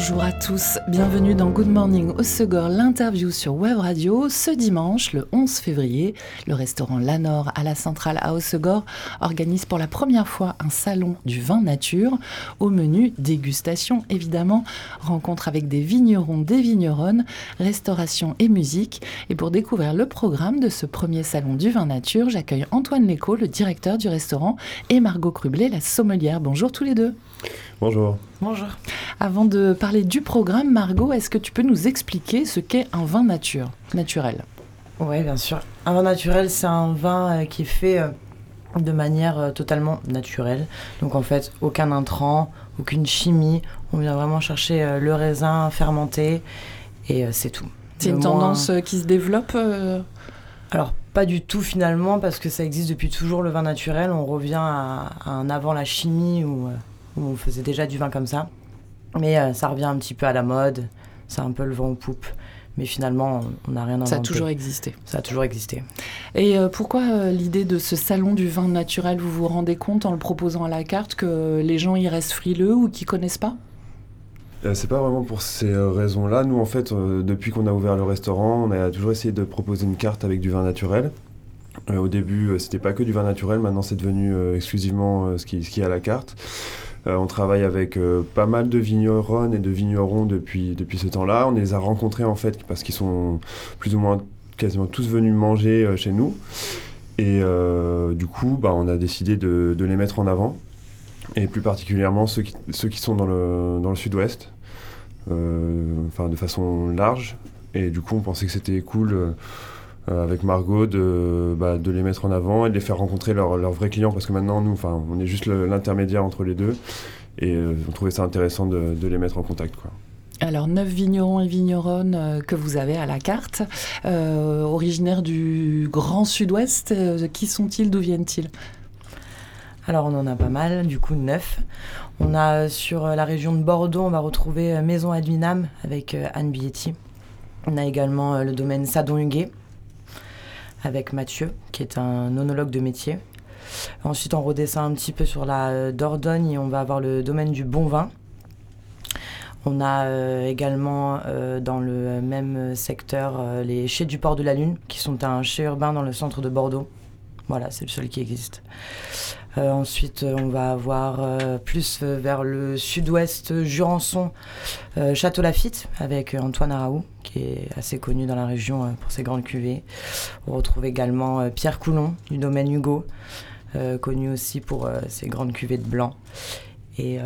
Bonjour à tous, bienvenue dans Good Morning au Segor, l'interview sur Web Radio. Ce dimanche, le 11 février, le restaurant Lanor à la centrale à Osegor organise pour la première fois un salon du vin nature. Au menu, dégustation évidemment, rencontre avec des vignerons, des vigneronnes, restauration et musique. Et pour découvrir le programme de ce premier salon du vin nature, j'accueille Antoine Léco, le directeur du restaurant, et Margot Crublet, la sommelière. Bonjour tous les deux. Bonjour. Bonjour. Avant de parler du programme, Margot, est-ce que tu peux nous expliquer ce qu'est un vin nature, naturel? Oui, bien sûr. Un vin naturel, c'est un vin euh, qui est fait euh, de manière euh, totalement naturelle. Donc en fait, aucun intrant, aucune chimie. On vient vraiment chercher le raisin fermenté et c'est tout. C'est une tendance qui se développe Alors pas du tout finalement parce que ça existe depuis toujours le vin naturel. On revient à, un avant la chimie ou on faisait déjà du vin comme ça. Mais euh, ça revient un petit peu à la mode, c'est un peu le vent aux poupes. Mais finalement, on n'a rien inventé. Ça a toujours existé. Ça a toujours existé. Et euh, pourquoi euh, l'idée de ce salon du vin naturel Vous vous rendez compte en le proposant à la carte que les gens y restent frileux ou qui connaissent pas? C'est pas vraiment pour ces raisons-là. Nous, en fait, depuis qu'on a ouvert le restaurant, on a toujours essayé de proposer une carte avec du vin naturel. Au début, c'était pas que du vin naturel. Maintenant, c'est devenu exclusivement ce qui, ce qui est à la carte. Euh, on travaille avec euh, pas mal de vignerons et de vignerons depuis, depuis ce temps-là. On les a rencontrés en fait parce qu'ils sont plus ou moins quasiment tous venus manger euh, chez nous. Et du coup, bah, on a décidé de, les mettre en avant. Et plus particulièrement ceux qui, ceux qui sont dans le, dans le sud-ouest, enfin de façon large. Et du coup, on pensait que c'était cool euh, avec Margot de, bah, de les mettre en avant et de les faire rencontrer leurs vrais clients parce que maintenant nous enfin on est juste l'intermédiaire entre les deux et euh, on trouvait ça intéressant de, de, les mettre en contact quoi. Alors, neuf vignerons et vigneronnes euh, que vous avez à la carte, originaires du Grand Sud-Ouest. qui sont-ils D'où viennent-ils? Alors on en a pas mal, du coup neuf. On a sur la région de Bordeaux, on va retrouver Maison Adminam avec Anne Billetti. On a également le domaine Sadon-Huguet avec Mathieu, qui est un onologue de métier. Ensuite, on redescend un petit peu sur la euh, Dordogne et on va avoir le domaine du bon vin. On a euh, également euh, dans le même secteur les chais du port de la Lune, qui sont un chai urbain dans le centre de Bordeaux. Voilà, c'est le seul qui existe. Euh, ensuite, euh, on va avoir euh, plus vers le sud-ouest Jurançon, Château Lafitte, avec Antoine Araou, qui est assez connu dans la région pour ses grandes cuvées. On retrouve également Pierre Coulon, du domaine Hugo, connu aussi pour ses grandes cuvées de blanc. Et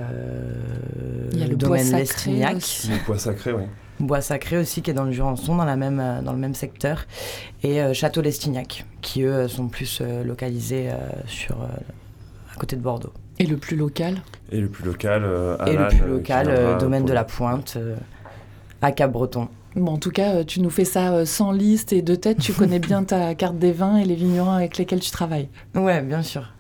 Il y a le, domaine Lestignac. Le bois sacré, oui. Bois Sacré aussi, qui est dans le Jurançon, dans, la même, dans le même secteur, et Château Lestignac, qui eux sont plus localisés sur côté de Bordeaux. Et le plus local Et le plus local, euh, Et le plus local, euh, domaine de la Pointe, euh, à Cap-Breton. Bon, en tout cas, tu nous fais ça sans liste et de tête. Tu connais bien ta carte des vins et les vignerons avec lesquels tu travailles. Ouais, bien sûr.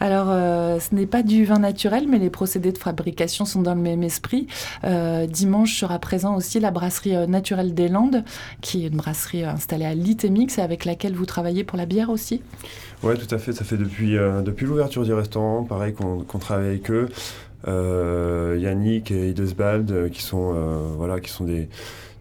Alors, euh, ce n'est pas du vin naturel, mais les procédés de fabrication sont dans le même esprit. Euh, dimanche sera présent aussi la brasserie euh, Naturelle des Landes, qui est une brasserie installée à Litemix et avec laquelle vous travaillez pour la bière aussi. Oui, tout à fait. Ça fait depuis, depuis l'ouverture du restaurant, pareil, qu'on travaille avec eux. Yannick et Idesbald, qui sont, voilà, qui sont des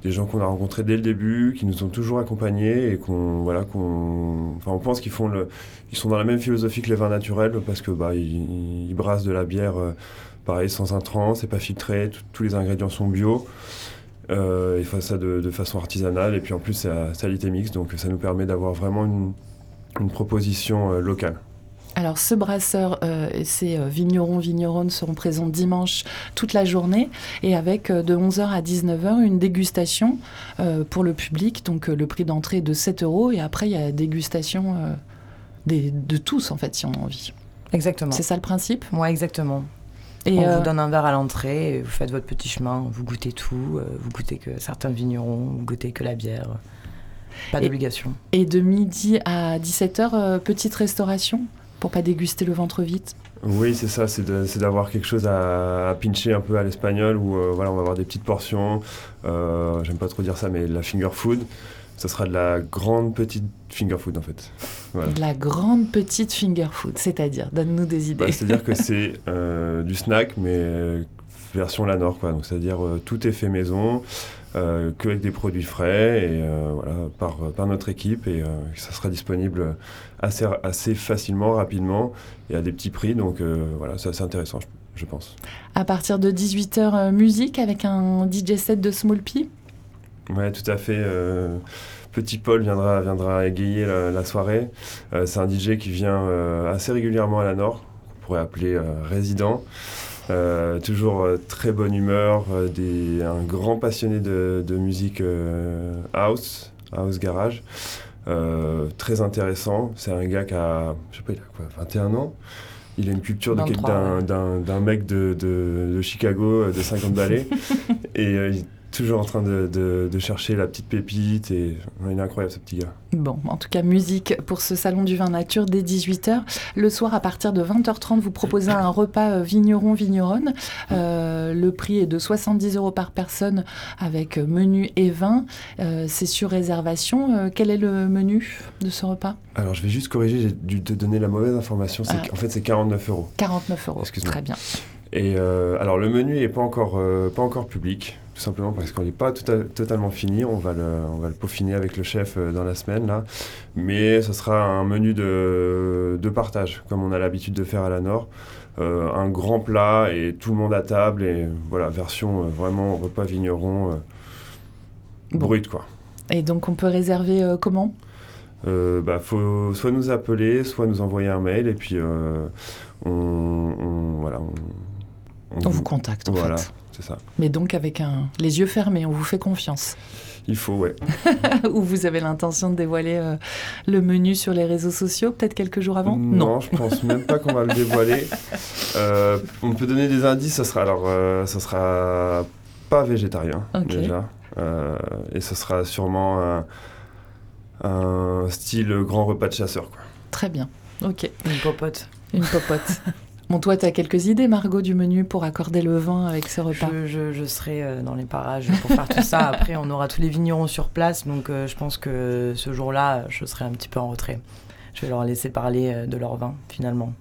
des gens qu'on a rencontrés dès le début, qui nous ont toujours accompagnés et qu'on voilà qu'on enfin on pense qu'ils font le ils sont dans la même philosophie que les vins naturels parce que bah ils, brassent de la bière euh, sans intrants, c'est pas filtré, tous les ingrédients sont bio. Euh, ils font ça de, façon artisanale et puis en plus c'est à, à Mix donc ça nous permet d'avoir vraiment une, une proposition euh, locale. Alors ce brasseur euh, et ses euh, vignerons, vigneronnes seront présents dimanche toute la journée et avec euh, de 11h à 19h une dégustation pour le public. Donc le prix d'entrée est de 7 euros et après il y a dégustation de tous en fait si on a envie. Exactement. C'est ça le principe? Moi exactement. Et on vous donne un verre à l'entrée, vous faites votre petit chemin, vous goûtez tout, vous goûtez que certains vignerons, vous goûtez que la bière. Pas d'obligation. Et de midi à 17h, petite restauration? Pour pas déguster le ventre vite. Oui, c'est ça, c'est d'avoir quelque chose à, pincher un peu à l'espagnol où voilà, on va avoir des petites portions. J'aime pas trop dire ça, mais la finger food. Ça sera de la grande petite finger food en fait. De la grande petite finger food, c'est-à-dire, donne-nous des idées. Bah, c'est-à-dire que c'est du snack, mais version la Nord, quoi. Donc c'est-à-dire tout est fait maison. Euh, qu'avec des produits frais et euh, voilà, par, par, notre équipe et euh, ça sera disponible assez, assez facilement, rapidement et à des petits prix. Donc voilà, c'est assez intéressant, je, pense. À partir de 18h, musique avec un DJ set de Small P Ouais, tout à fait. Petit Paul viendra, viendra égayer la, soirée. c'est un DJ qui vient assez régulièrement à la Nord, qu'on pourrait appeler résident. Euh, toujours euh, très bonne humeur, euh, des, un grand passionné de, musique house, house garage. très intéressant. C'est un gars qui a, je sais pas, il a quoi, 21 ans. Il a une culture d'un mec de, de, Chicago de 50 balais. et toujours en train de, chercher la petite pépite et il est incroyable ce petit gars. Bon, en tout cas, musique pour ce salon du vin nature dès 18h. Le soir, à partir de 20h30, vous proposez un repas vigneron-vigneronne. Euh, le prix est de 70 euros par personne avec menu et vin. Euh, c'est sur réservation. Euh, quel est le menu de ce repas? Alors, je vais juste corriger, j'ai dû te donner la mauvaise information. Ah. En fait, c'est 49 euros. 49 euros, très bien. Et alors, le menu n'est pas, encore pas encore public tout simplement parce qu'on n'est pas totalement fini. On va, le, on va le peaufiner avec le chef euh, dans la semaine, là. Mais ce sera un menu de, de partage, comme on a l'habitude de faire à la Nord. Euh, un grand plat et tout le monde à table. Et voilà, version euh, vraiment repas vigneron brut, quoi. Et donc, on peut réserver comment? Euh, bah, faut soit nous appeler, soit nous envoyer un mail, et puis on, on, voilà, on, on, vous contacte en voilà. fait ça. Mais donc avec un, les yeux fermés, on vous fait confiance. Il faut, ouais. Ou vous avez l'intention de dévoiler euh, le menu sur les réseaux sociaux, peut-être quelques jours avant? Non, je pense même pas qu'on va le dévoiler. Euh, on peut donner des indices, ça sera alors, euh, ça sera pas végétarien déjà, et ce sera sûrement un, un, style grand repas de chasseur, quoi. Très bien, ok. Une popote. Une popote. Bon, toi, tu as quelques idées, Margot, du menu pour accorder le vin avec ce repas Je, serai euh, dans les parages pour faire tout ça. Après, on aura tous les vignerons sur place, donc euh, je pense que ce jour-là, je serai un petit peu en retrait. Je vais leur laisser parler euh, de leur vin, finalement.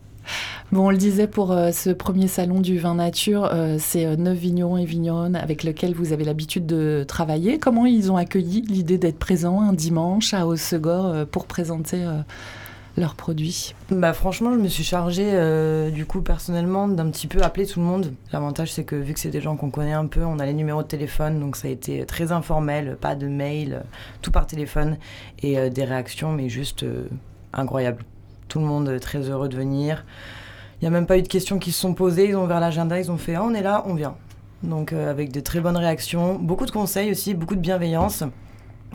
Bon, on le disait pour ce premier salon du vin nature, c'est neuf vignerons et vigneronnes avec lesquels vous avez l'habitude de travailler. Comment ils ont accueilli l'idée d'être présents un dimanche à Haussegor pour présenter leurs produits bah Franchement, je me suis chargée, euh, du coup, personnellement, d'un petit peu appeler tout le monde. L'avantage, c'est que vu que c'est des gens qu'on connaît un peu, on a les numéros de téléphone, donc ça a été très informel, pas de mail, tout par téléphone, et euh, des réactions, mais juste euh, incroyables. Tout le monde très heureux de venir. Il n'y a même pas eu de questions qui se sont posées, ils ont ouvert l'agenda, ils ont fait ah, on est là, on vient ». Donc avec de très bonnes réactions, beaucoup de conseils aussi, beaucoup de bienveillance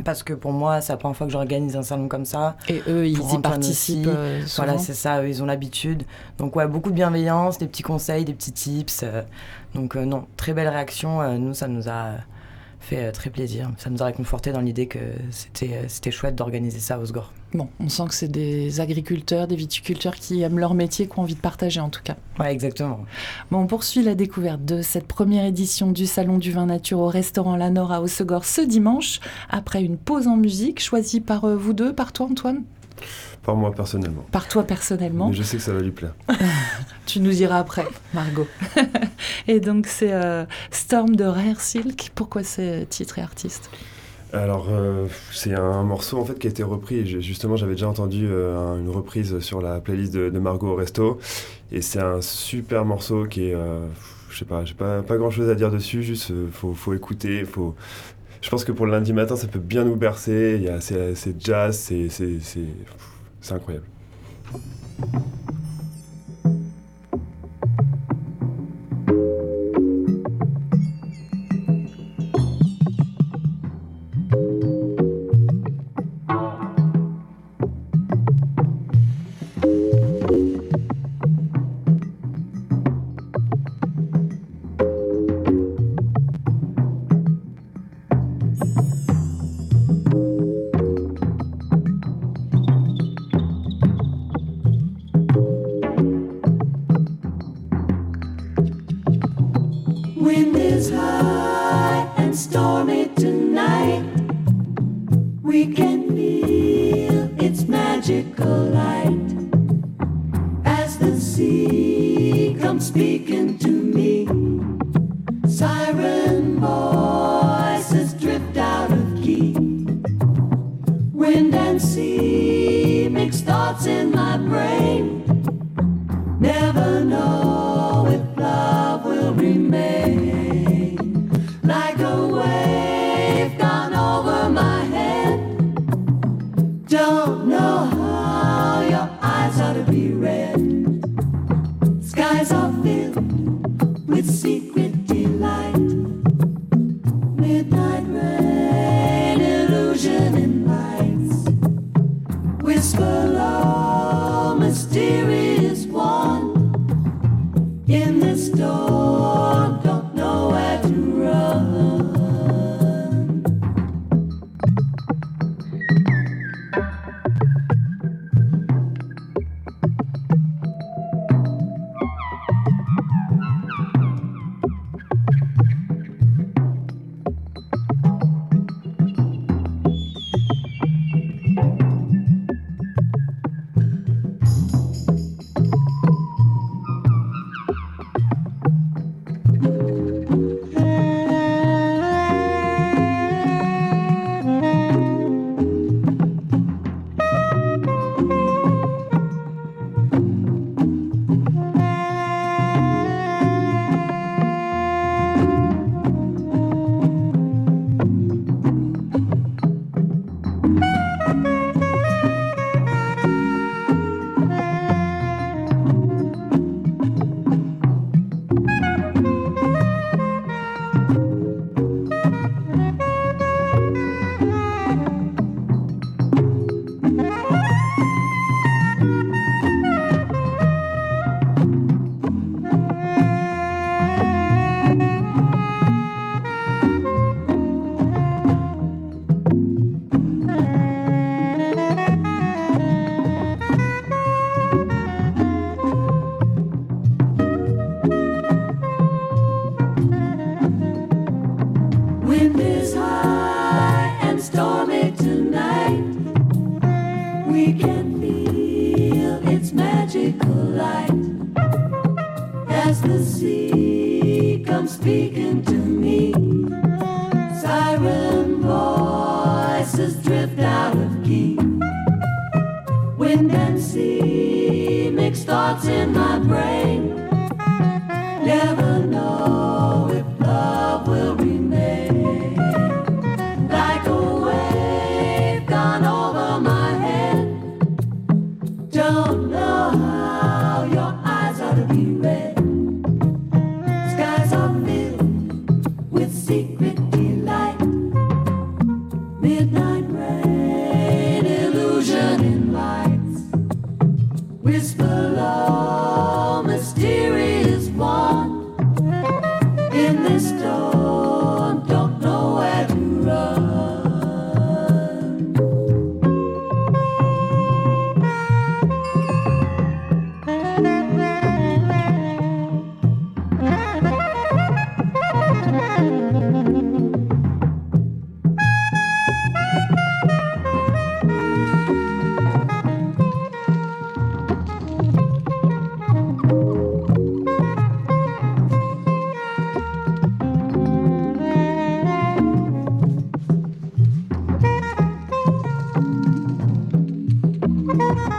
parce que pour moi, c'est la première fois que j'organise un salon comme ça. Et eux, ils y participent. Euh, voilà, c'est ça, eux, ils ont l'habitude. Donc, ouais, beaucoup de bienveillance, des petits conseils, des petits tips. Euh, donc, euh, non, très belle réaction. nous, ça nous a fait très plaisir. Ça nous a réconforté dans l'idée que c'était chouette d'organiser ça à Osgore. Bon, on sent que c'est des agriculteurs, des viticulteurs qui aiment leur métier, qui ont envie de partager en tout cas. Ouais, exactement. Bon, on poursuit la découverte de cette première édition du Salon du vin nature au restaurant La Nord à Haussegor ce dimanche, après une pause en musique choisie par euh, vous deux, par toi Antoine? Par moi personnellement. Par toi personnellement. Mais je sais que ça va lui plaire. tu nous iras après, Margot. et donc c'est euh, Storm de Rare Silk. Pourquoi c'est titre et artiste? Alors, euh, c'est un morceau en fait qui a été repris. Justement, j'avais déjà entendu euh, une reprise sur la playlist de, Margot au resto, et c'est un super morceau qui est, euh, je sais pas, j'ai pas, pas grand chose à dire dessus. Juste, faut, faut écouter, faut. Je pense que pour le lundi matin, ça peut bien nous bercer. Il y a, c'est, jazz, c'est, c'est incroyable. Wind is high and stormy tonight. We can feel its magical light as the sea comes speaking midnight light as the sea comes speaking to me. Siren voices drift out of key. Wind and sea mix thoughts in my brain. Thank you.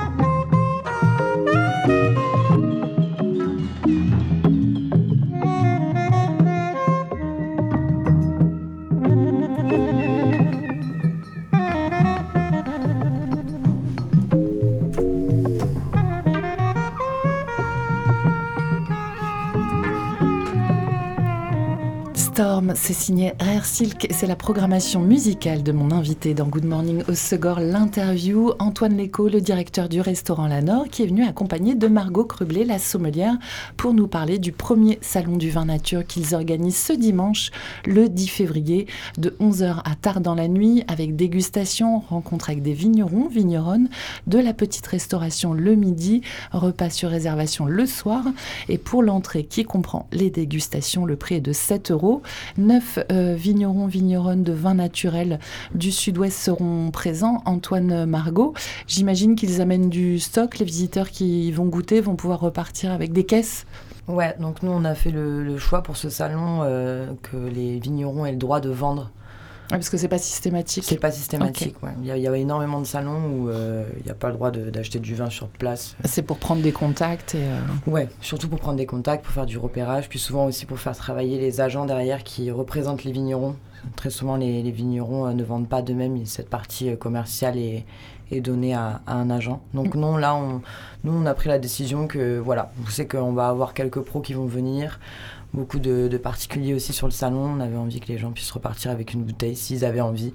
C'est signé Rare Silk et c'est la programmation musicale de mon invité dans Good Morning au Segor, l'interview. Antoine Léco, le directeur du restaurant La Nord, qui est venu accompagné de Margot Creblé, la sommelière, pour nous parler du premier salon du vin nature qu'ils organisent ce dimanche, le 10 février, de 11h à tard dans la nuit, avec dégustation, rencontre avec des vignerons, vigneronnes, de la petite restauration le midi, repas sur réservation le soir. Et pour l'entrée qui comprend les dégustations, le prix est de 7 euros. Neuf euh, vignerons, vigneronnes de vin naturel du sud-ouest seront présents. Antoine Margot, j'imagine qu'ils amènent du stock. Les visiteurs qui vont goûter vont pouvoir repartir avec des caisses. Ouais, donc nous on a fait le, choix pour ce salon euh, que les vignerons aient le droit de vendre parce que c'est pas systématique. C'est pas systématique. Il, y y a, énormément de salons où euh, il n'y a pas le droit d'acheter du vin sur place. C'est pour prendre des contacts et. Euh... Ouais, surtout pour prendre des contacts, pour faire du repérage, puis souvent aussi pour faire travailler les agents derrière qui représentent les vignerons. Très souvent, les, les vignerons euh, ne vendent pas d'eux-mêmes. Cette partie commerciale est, est donnée à, à, un agent. Donc mm. non, là, on, nous, on a pris la décision que voilà, vous savez qu'on va avoir quelques pros qui vont venir beaucoup de, de, particuliers aussi sur le salon. On avait envie que les gens puissent repartir avec une bouteille s'ils avaient envie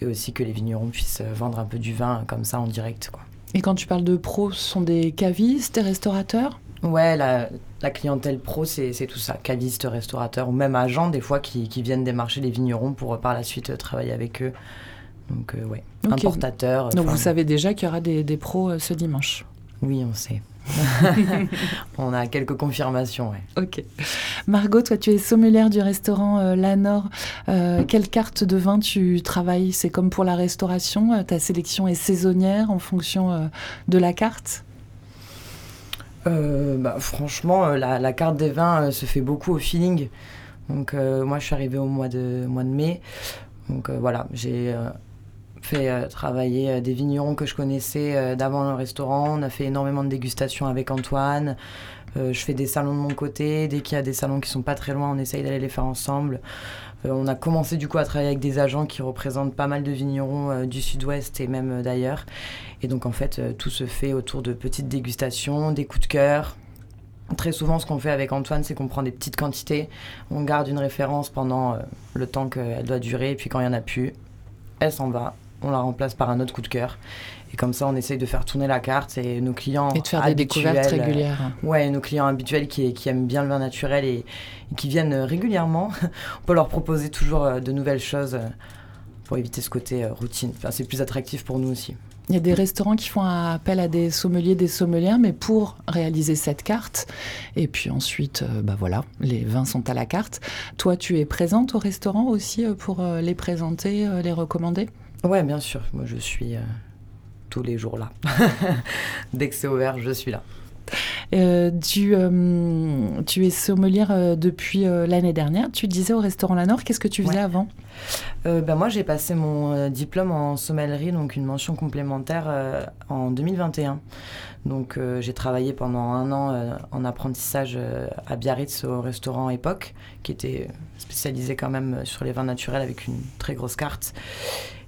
et aussi que les vignerons puissent vendre un peu du vin comme ça en direct. Quoi. Et quand tu parles de pros, ce sont des cavistes, des restaurateurs? Ouais, la, la, clientèle pro, c'est tout ça. Cavistes, restaurateurs ou même agents, des fois, qui, qui, viennent démarcher les vignerons pour par la suite travailler avec eux. Donc, euh, ouais, okay. importateurs. Donc, vous savez déjà qu'il y aura des, des pros euh, ce dimanche? Oui, on sait. on a quelques confirmations, ouais. Ok. Margot, toi, tu es sommelière du restaurant euh, La Nord. Euh, quelle carte de vin tu travailles? C'est comme pour la restauration, euh, ta sélection est saisonnière en fonction de la carte? Bah, Franchement, la, la, carte des vins se fait beaucoup au feeling. Donc, moi, je suis arrivée au mois de, mois de mai. Donc, voilà, j'ai fait euh, travailler euh, des vignerons que je connaissais euh, d'avant le restaurant. On a fait énormément de dégustations avec Antoine. Je fais des salons de mon côté. Dès qu'il y a des salons qui sont pas très loin, on essaye d'aller les faire ensemble. On a commencé du coup à travailler avec des agents qui représentent pas mal de vignerons du sud-ouest et même d'ailleurs. Et donc en fait, tout se fait autour de petites dégustations, des coups de cœur, Très souvent, ce qu'on fait avec Antoine, c'est qu'on prend des petites quantités, on garde une référence pendant le temps qu'elle doit durer, et puis quand il n'y en a plus, elle s'en va, on la remplace par un autre coup de cœur. Et comme ça, on essaye de faire tourner la carte et nos clients et de faire des découvertes régulières. Euh, ouais, nos clients habituels qui, qui, aiment bien le vin naturel et, et qui viennent régulièrement, on peut leur proposer toujours euh, de nouvelles choses pour éviter ce côté euh, routine. Enfin, c'est plus attractif pour nous aussi. Il y a des restaurants qui font appel à des sommeliers, des sommelières, mais pour réaliser cette carte. Et puis ensuite, euh, bah voilà, les vins sont à la carte. Toi, tu es présente au restaurant aussi euh, pour euh, les présenter, les recommander? Ouais, bien sûr. Moi, je suis euh, tous les jours là. Dès que c'est ouvert, je suis là. Euh, tu, euh, tu es sommelière euh, depuis l'année dernière. Tu disais au restaurant La Nord, qu'est-ce que tu faisais ouais. avant? Ben Moi, j'ai passé mon diplôme en sommellerie, donc une mention complémentaire en 2021. Donc, j'ai travaillé pendant un an en apprentissage à Biarritz au restaurant Époque, qui était spécialisé quand même sur les vins naturels avec une très grosse carte.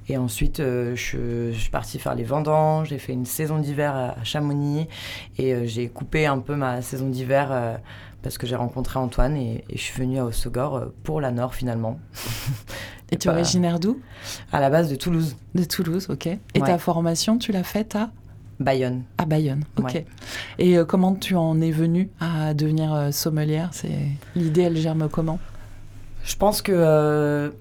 Et ensuite, euh, je, je, suis partie faire les vendanges, j'ai fait une saison d'hiver à Chamonix et euh, j'ai coupé un peu ma saison d'hiver euh, parce que j'ai rencontré Antoine et, et, je suis venue à Hossegor pour la Nord finalement. et, et tu es originaire d'où? À la base de Toulouse. De Toulouse, ok. Et ouais. ta formation, tu l'as faite à? Bayonne. À Bayonne, ok. Ouais. Et comment tu en es venue à devenir sommelière? C'est L'idée, elle germe comment? Je pense que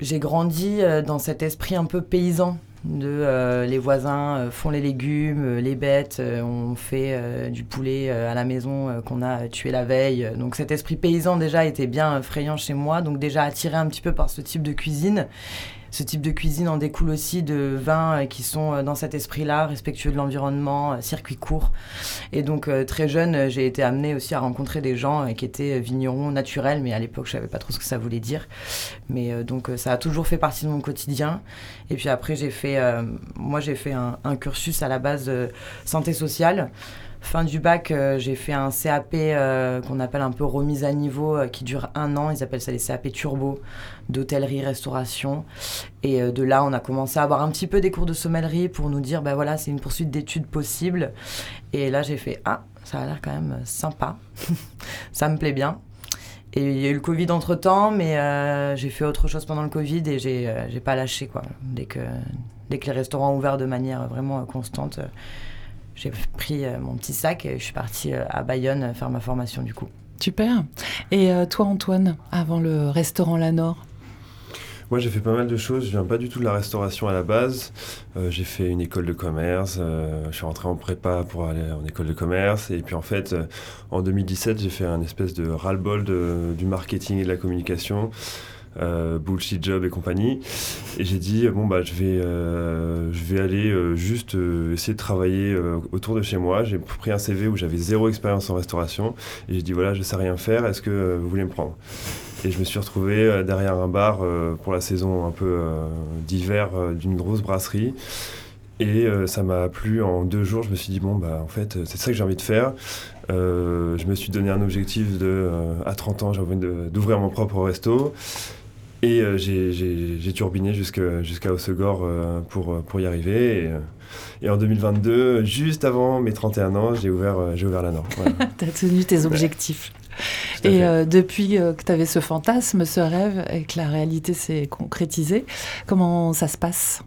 j'ai grandi euh, dans cet esprit un peu paysan de euh, les voisins euh, font les légumes, les bêtes, on fait du poulet à la maison qu'on a tué la veille. Donc cet esprit paysan déjà était bien effrayant chez moi, donc déjà attiré un petit peu par ce type de cuisine. Ce type de cuisine en découle aussi de vins qui sont dans cet esprit-là, respectueux de l'environnement, circuit court. Et donc très jeune, j'ai été amenée aussi à rencontrer des gens qui étaient vignerons naturels, mais à l'époque, je savais pas trop ce que ça voulait dire. Mais donc ça a toujours fait partie de mon quotidien. Et puis après, j'ai fait, euh, moi j'ai fait un, un, cursus à la base de santé sociale. Fin du bac, euh, j'ai fait un CAP euh, qu'on appelle un peu remise à niveau, euh, qui dure un an. Ils appellent ça les CAP turbo d'hôtellerie-restauration. Et de là, on a commencé à avoir un petit peu des cours de sommellerie pour nous dire, ben voilà, c'est une poursuite d'études possible. Et là, j'ai fait, ah, ça a l'air quand même sympa. ça me plaît bien. Et il y a eu le Covid entre temps, mais j'ai fait autre chose pendant le Covid et j'ai j'ai pas lâché quoi. Dès que, dès que les restaurants ont ouvert de manière vraiment constante, j'ai pris euh, mon petit sac et je suis partie euh, à Bayonne euh, faire ma formation du coup. Super. Et toi, Antoine, avant le restaurant La Nord? Moi, j'ai fait pas mal de choses. Je viens pas du tout de la restauration à la base. Euh, j'ai fait une école de commerce. euh, je suis rentré en prépa pour aller en école de commerce. Et puis, en fait, euh, en 2017, j'ai fait un espèce de ras-le-bol de- du marketing et de la communication. Euh, bullshit job et compagnie et j'ai dit bon bah je vais euh, vais aller euh, juste euh, essayer de travailler euh, autour de chez moi j'ai pris un CV où j'avais zéro expérience en restauration et j'ai dit voilà je sais rien faire est-ce que euh, vous voulez me prendre? Et je me suis retrouvé euh, derrière un bar euh, pour la saison un peu euh, d'hiver euh, d'une grosse brasserie. Et euh, ça m'a plu en deux jours. Je me suis dit, bon, bah, en fait, c'est ça que j'ai envie de faire. Euh, je me suis donné un objectif de, euh, à 30 ans, j'ai envie d'ouvrir mon propre resto. Et euh, j'ai- turbiné jusqu'à Hossegor euh, pour, euh, pour y arriver. Et, euh, et en 2022, juste avant mes 31 ans, j'ai ouvert, euh, la Nord. Voilà, Tu as tenu tes objectifs. tout à Et euh, depuis euh, que tu avais ce fantasme, ce rêve, et que la réalité s'est concrétisée, comment ça se passe?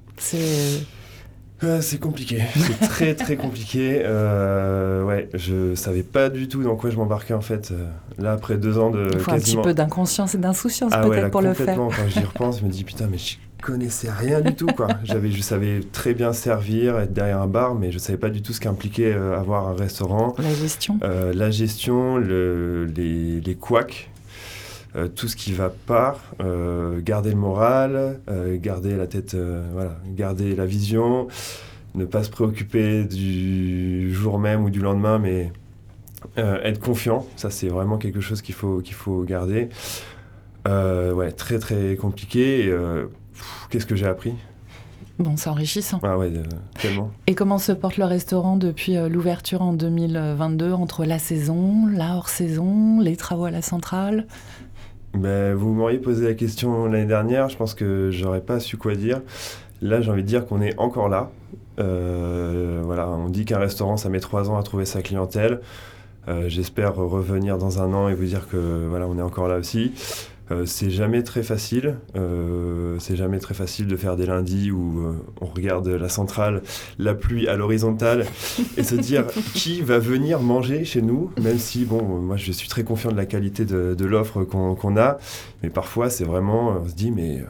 Euh, c'est compliqué, c'est très très compliqué. Euh, ouais, je savais pas du tout dans quoi je m'embarquais en fait. Euh, Là, après deux ans de il faut un petit peu d'inconscience et d'insouciance ah peut-être ouais, là, pour le faire. complètement. Quand j'y repense, je me dis putain, mais je connaissais rien du tout quoi. J'avais, je savais très bien servir, être derrière un bar, mais je savais pas du tout ce qu'impliquait euh, avoir un restaurant. La gestion. Euh, la gestion, le- les, les couacs, euh, tout ce qui va pas, euh, garder le moral, euh, garder la tête, voilà, garder la vision, ne pas se préoccuper du jour même ou du lendemain, mais être confiant, ça c'est vraiment quelque chose qu'il faut, qu'il faut garder. Ouais, très très compliqué. Qu'est-ce que j'ai appris? Bon, c'est enrichissant. Ah ouais, euh, tellement. Et comment se porte le restaurant depuis euh, l'ouverture en 2022 entre la saison, la hors-saison, les travaux à la centrale? Ben, vous m'auriez posé la question l'année dernière, je pense que j'aurais pas su quoi dire. Là, j'ai envie de dire qu'on est encore là. Euh, voilà, on dit qu'un restaurant, ça met trois ans à trouver sa clientèle. Euh, J'espère revenir dans un an et vous dire que voilà, on est encore là aussi. Euh, c'est jamais très facile. Euh, c'est jamais très facile de faire des lundis où euh, on regarde la centrale, la pluie à l'horizontale et se dire qui va venir manger chez nous. Même si, bon, moi je suis très confiant de la qualité de, de l'offre qu'on qu'on a. Mais parfois, c'est vraiment, on se dit, mais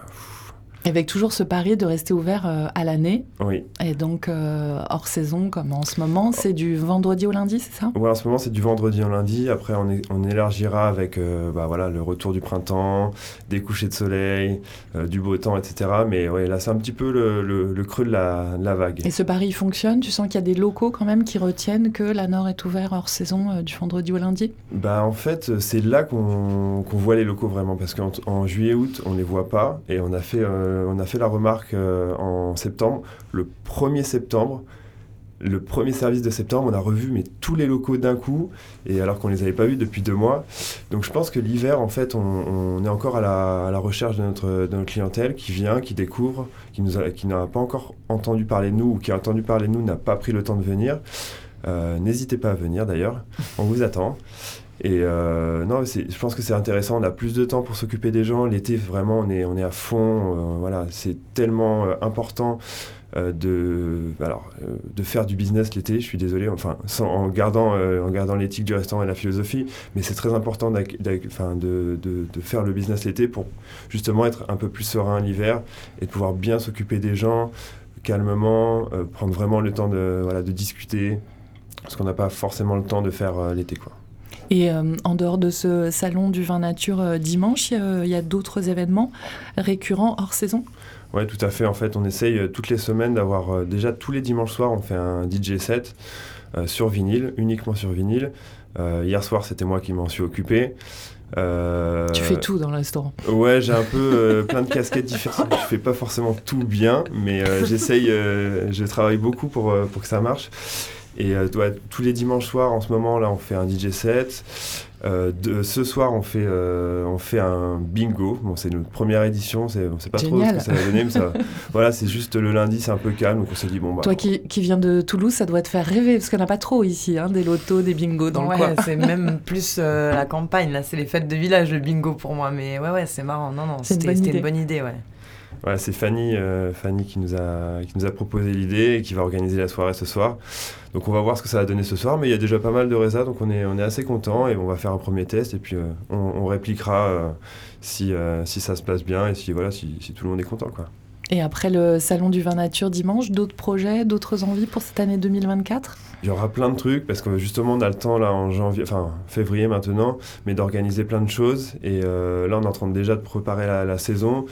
Avec toujours ce pari de rester ouvert euh, à l'année. oui. Et donc, euh, hors saison, comme en ce moment, c'est du vendredi au lundi, c'est ça? Ouais, en ce moment, c'est du vendredi au lundi. Après, on, est- on élargira avec euh, bah, voilà, le retour du printemps, des couchers de soleil, du beau temps, etc. Mais ouais, là, c'est un petit peu le, le- le creux de la, de la vague. Et ce pari fonctionne? Tu sens qu'il y a des locaux quand même qui retiennent que la Nord est ouvert hors saison du vendredi au lundi? Bah, en fait, c'est là qu'on voit les locaux vraiment. Parce qu'en en juillet-août, on les voit pas. Et on a fait, on a fait la remarque euh, en septembre. Le 1er septembre, le premier service de septembre, on a revu mais tous les locaux d'un coup, et alors qu'on les avait pas vus depuis deux mois. Donc je pense que l'hiver, en fait, on, est encore à la, recherche de notre, clientèle qui vient, qui découvre, qui n'a pas encore entendu parler de nous ou qui a entendu parler de nous n'a pas pris le temps de venir. Euh, N'hésitez pas à venir d'ailleurs, on vous attend. Et euh, non, je pense que c'est intéressant. On a plus de temps pour s'occuper des gens. L'été, vraiment, on est, on est à fond. euh, voilà, c'est tellement euh, important euh, de, alors, euh, de faire du business l'été. Je suis désolé, enfin, sans- en gardant, en gardant l'éthique du restaurant et la philosophie, mais c'est très important d'ac- enfin, de, de, de faire le business l'été pour justement être un peu plus serein l'hiver et de pouvoir bien s'occuper des gens calmement, prendre vraiment le temps de, voilà, de discuter, parce qu'on n'a pas forcément le temps de faire l'été, quoi. Et euh, en dehors de ce salon du vin nature euh, dimanche, il y a, il y a d'autres événements récurrents hors saison? Ouais, tout à fait. En fait, on essaye euh, toutes les semaines d'avoir euh, déjà tous les dimanches soirs, on fait un DJ set euh, sur vinyle, uniquement sur vinyle. Euh, hier soir, c'était moi qui m'en suis occupé. Euh, Tu fais tout dans le restaurant. Ouais, j'ai un peu euh, plein de casquettes différentes. Je fais pas forcément tout bien, mais euh, j'essaye, euh, je travaille beaucoup pour, euh, pour que ça marche. Et euh, ouais, tous les dimanches soirs, en ce moment, là, on fait un DJ set. Euh, de, ce soir, on fait, euh, on fait un bingo. Bon, c'est notre première édition. C'est, on sait pas trop ce que ça va donner, mais ça, voilà, c'est juste le lundi, c'est un peu calme. Donc on s'est dit bon bah. Toi qui, qui viens de Toulouse, ça doit te faire rêver, parce qu'on n'a pas trop ici, hein, des lotos, des bingos dans ouais, le coin. c'est même plus euh, la campagne, là, c'est les fêtes de village, le bingo pour moi. Mais ouais, ouais, c'est marrant. Non, non, C'est une c'était bonne c'était idée. une bonne idée, ouais. Voilà, c'est Fanny, euh, Fanny qui, nous a, qui nous a proposé l'idée et qui va organiser la soirée ce soir. Donc on va voir ce que ça va donner ce soir, mais il y a déjà pas mal de résas, donc on est, on est assez content et on va faire un premier test et puis euh, on, on répliquera euh, si, si ça se passe bien et si, voilà, si, si tout le monde est content. Quoi. Et après le salon du vin nature dimanche, d'autres projets, d'autres envies pour cette année 2024 Il y aura plein de trucs parce que justement on a le temps là en janvier, enfin février maintenant, mais d'organiser plein de choses et euh, là on est en train de- déjà de préparer la, la saison.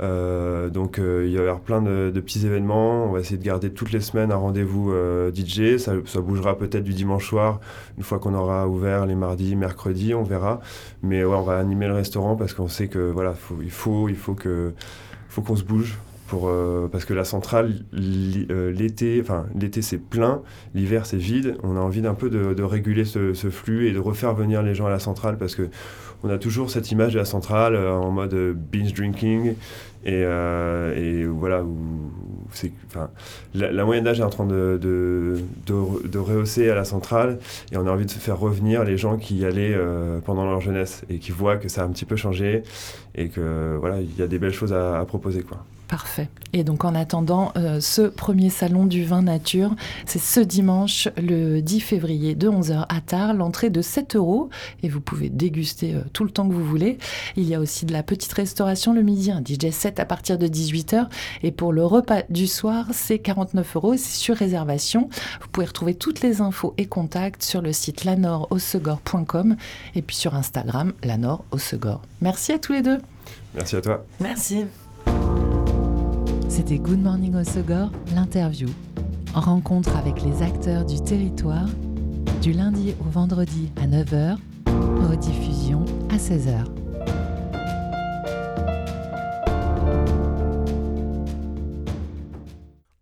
Euh, donc euh, il va y avoir plein de, petits événements. On va essayer de garder toutes les semaines un rendez-vous euh, DJ. Ça, bougera peut-être du dimanche soir, une fois qu'on aura ouvert les mardis, mercredis, on verra. Mais ouais, on va animer le restaurant parce qu'on sait que voilà, il faut, il faut que, faut qu'on se bouge. Euh, parce que la centrale, euh, l'été, enfin l'été c'est plein, l'hiver c'est vide. On a envie d'un peu de, réguler ce, flux et de refaire venir les gens à la centrale parce que on a toujours cette image de la centrale euh, en mode binge drinking et, voilà la, la moyenne d'âge est en train de, rehausser à la centrale et on a envie de faire revenir les gens qui y allaient pendant leur jeunesse et qui voient que ça a un petit peu changé et que voilà il y a des belles choses à, à proposer quoi. Parfait. Et donc en attendant euh, ce premier salon du vin nature, c'est ce dimanche, le 10 février, de 11h à tard, l'entrée de 7 euros et vous pouvez déguster euh, tout le temps que vous voulez. Il y a aussi de la petite restauration le midi, un DJ set à partir de 18h et pour le repas du soir, c'est 49 euros et c'est sur réservation. Vous pouvez retrouver toutes les infos et contacts sur le site lanorossegor.com et puis sur Instagram, lanorossegor. Merci à tous les deux. Merci à toi. Merci. C'était Good Morning Osogor, l'interview. Rencontre avec les acteurs du territoire, du lundi au vendredi à 9h, rediffusion à 16h.